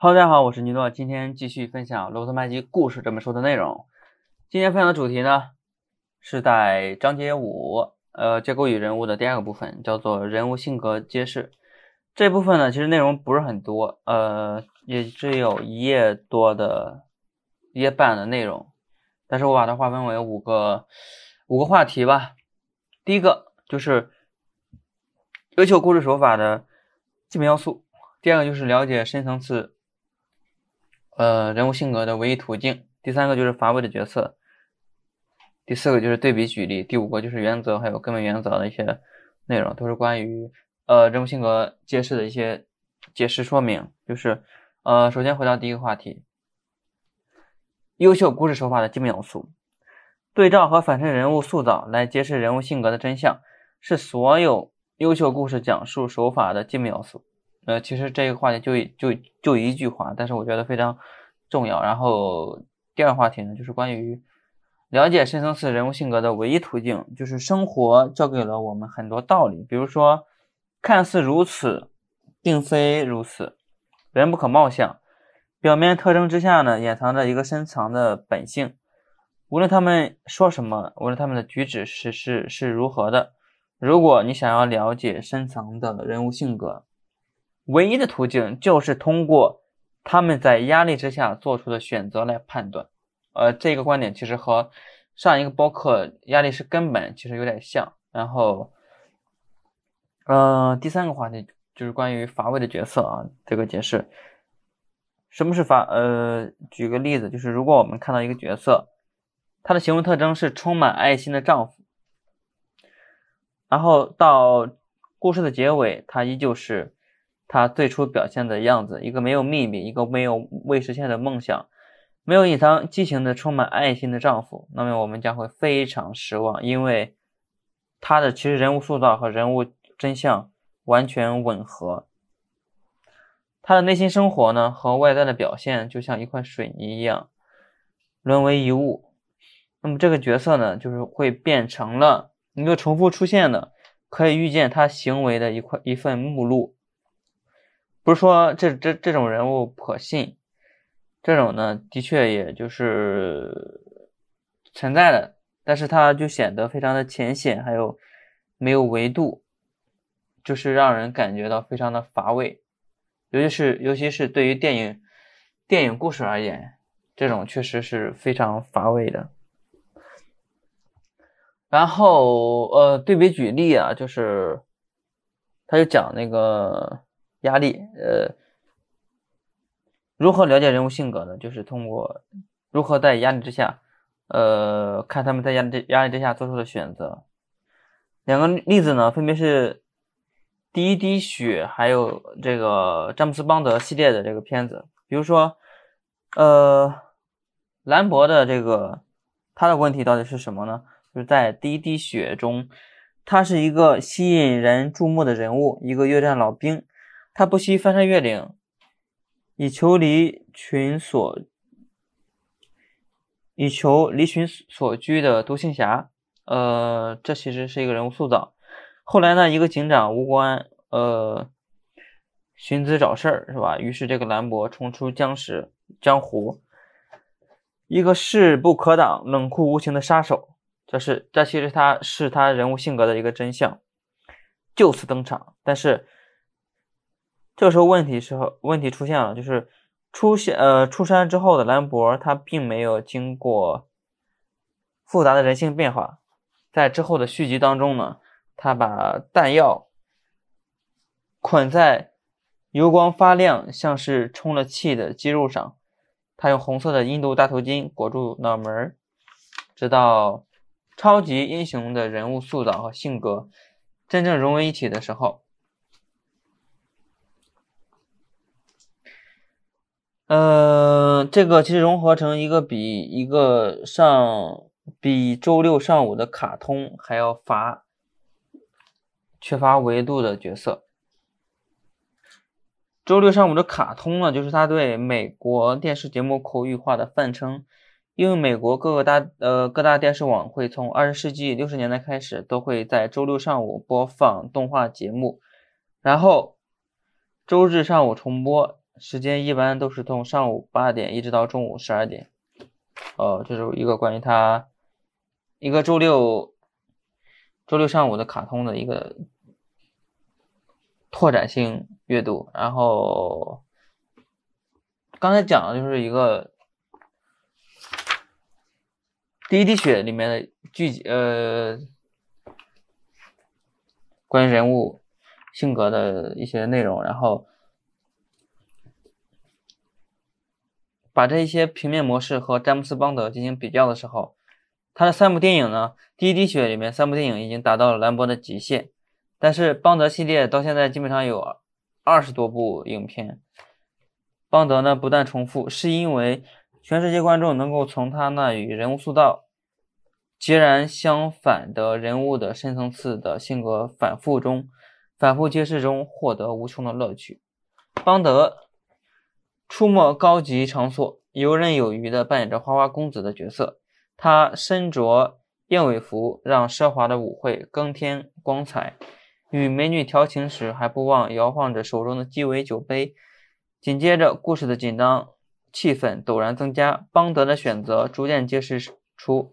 Hello，大家好，我是尼诺，今天继续分享《罗特麦基故事》这本书的内容。今天分享的主题呢，是在章节五，呃，结构与人物的第二个部分，叫做人物性格揭示。这部分呢，其实内容不是很多，呃，也只有一页多的，一页半的内容。但是我把它划分为五个五个话题吧。第一个就是优秀故事手法的基本要素，第二个就是了解深层次。呃，人物性格的唯一途径。第三个就是乏味的角色。第四个就是对比举例。第五个就是原则，还有根本原则的一些内容，都是关于呃人物性格揭示的一些解释说明。就是呃，首先回到第一个话题，优秀故事手法的基本要素，对照和反衬人物塑造来揭示人物性格的真相，是所有优秀故事讲述手法的基本要素。呃，其实这个话题就就就一句话，但是我觉得非常重要。然后第二个话题呢，就是关于了解深层次人物性格的唯一途径，就是生活教给了我们很多道理。比如说，看似如此，并非如此，人不可貌相，表面特征之下呢，掩藏着一个深藏的本性。无论他们说什么，无论他们的举止是是是如何的，如果你想要了解深藏的人物性格，唯一的途径就是通过他们在压力之下做出的选择来判断。呃，这个观点其实和上一个播客“压力是根本”其实有点像。然后，嗯，第三个话题就是关于乏味的角色啊，这个解释。什么是乏？呃，举个例子，就是如果我们看到一个角色，他的行为特征是充满爱心的丈夫，然后到故事的结尾，他依旧是。他最初表现的样子，一个没有秘密，一个没有未实现的梦想，没有隐藏激情的、充满爱心的丈夫，那么我们将会非常失望，因为他的其实人物塑造和人物真相完全吻合。他的内心生活呢，和外在的表现就像一块水泥一样，沦为一物。那么这个角色呢，就是会变成了一个重复出现的，可以预见他行为的一块一份目录。不是说这这这种人物可信，这种呢的确也就是存在的，但是它就显得非常的浅显，还有没有维度，就是让人感觉到非常的乏味，尤其是尤其是对于电影电影故事而言，这种确实是非常乏味的。然后呃，对比举例啊，就是他就讲那个。压力，呃，如何了解人物性格呢？就是通过如何在压力之下，呃，看他们在压力压力之下做出的选择。两个例子呢，分别是《第一滴血》还有这个詹姆斯邦德系列的这个片子。比如说，呃，兰博的这个他的问题到底是什么呢？就是在《第一滴血》中，他是一个吸引人注目的人物，一个越战老兵。他不惜翻山越岭，以求离群所，以求离群所居的独行侠。呃，这其实是一个人物塑造。后来呢，一个警长无关，呃，寻子找事儿是吧？于是这个兰博冲出僵尸江湖，一个势不可挡、冷酷无情的杀手。这是这其实他是他人物性格的一个真相，就此登场。但是。这个时候问题时候问题出现了，就是出现呃出山之后的兰博，他并没有经过复杂的人性变化，在之后的续集当中呢，他把弹药捆在油光发亮、像是充了气的肌肉上，他用红色的印度大头巾裹住脑门儿，直到超级英雄的人物塑造和性格真正融为一体的时候。呃，这个其实融合成一个比一个上比周六上午的卡通还要乏、缺乏维度的角色。周六上午的卡通呢，就是他对美国电视节目口语化的泛称，因为美国各个大呃各大电视网会从二十世纪六十年代开始，都会在周六上午播放动画节目，然后周日上午重播。时间一般都是从上午八点一直到中午十二点。呃，这是一个关于他一个周六周六上午的卡通的一个拓展性阅读。然后刚才讲的就是一个第一滴血里面的剧集，呃，关于人物性格的一些内容，然后。把这一些平面模式和詹姆斯邦德进行比较的时候，他的三部电影呢，《第一滴血》里面三部电影已经达到了兰博的极限，但是邦德系列到现在基本上有二十多部影片。邦德呢不断重复，是因为全世界观众能够从他那与人物塑造截然相反的人物的深层次的性格反复中、反复揭示中获得无穷的乐趣。邦德。出没高级场所，游刃有余地扮演着花花公子的角色。他身着燕尾服，让奢华的舞会更添光彩。与美女调情时，还不忘摇晃着手中的鸡尾酒杯。紧接着，故事的紧张气氛陡然增加。邦德的选择逐渐揭示出，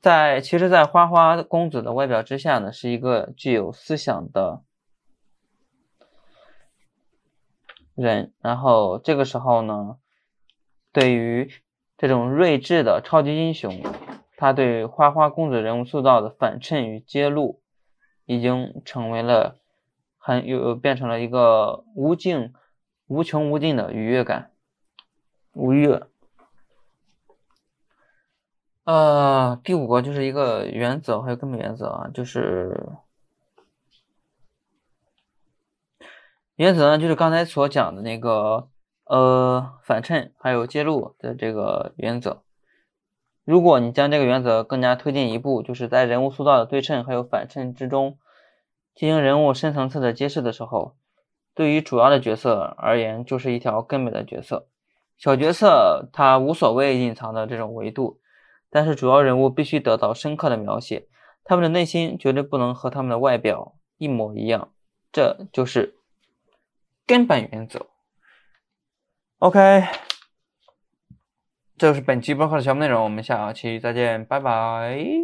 在其实，在花花公子的外表之下呢，是一个具有思想的。人，然后这个时候呢，对于这种睿智的超级英雄，他对花花公子人物塑造的反衬与揭露，已经成为了很有变成了一个无尽、无穷无尽的愉悦感，无悦。呃，第五个就是一个原则，还有根本原则啊，就是。原则呢，就是刚才所讲的那个，呃，反衬还有揭露的这个原则。如果你将这个原则更加推进一步，就是在人物塑造的对称还有反衬之中，进行人物深层次的揭示的时候，对于主要的角色而言，就是一条根本的角色。小角色他无所谓隐藏的这种维度，但是主要人物必须得到深刻的描写，他们的内心绝对不能和他们的外表一模一样。这就是。根本原则。OK，这就是本期播客的全部内容，我们下期再见，拜拜。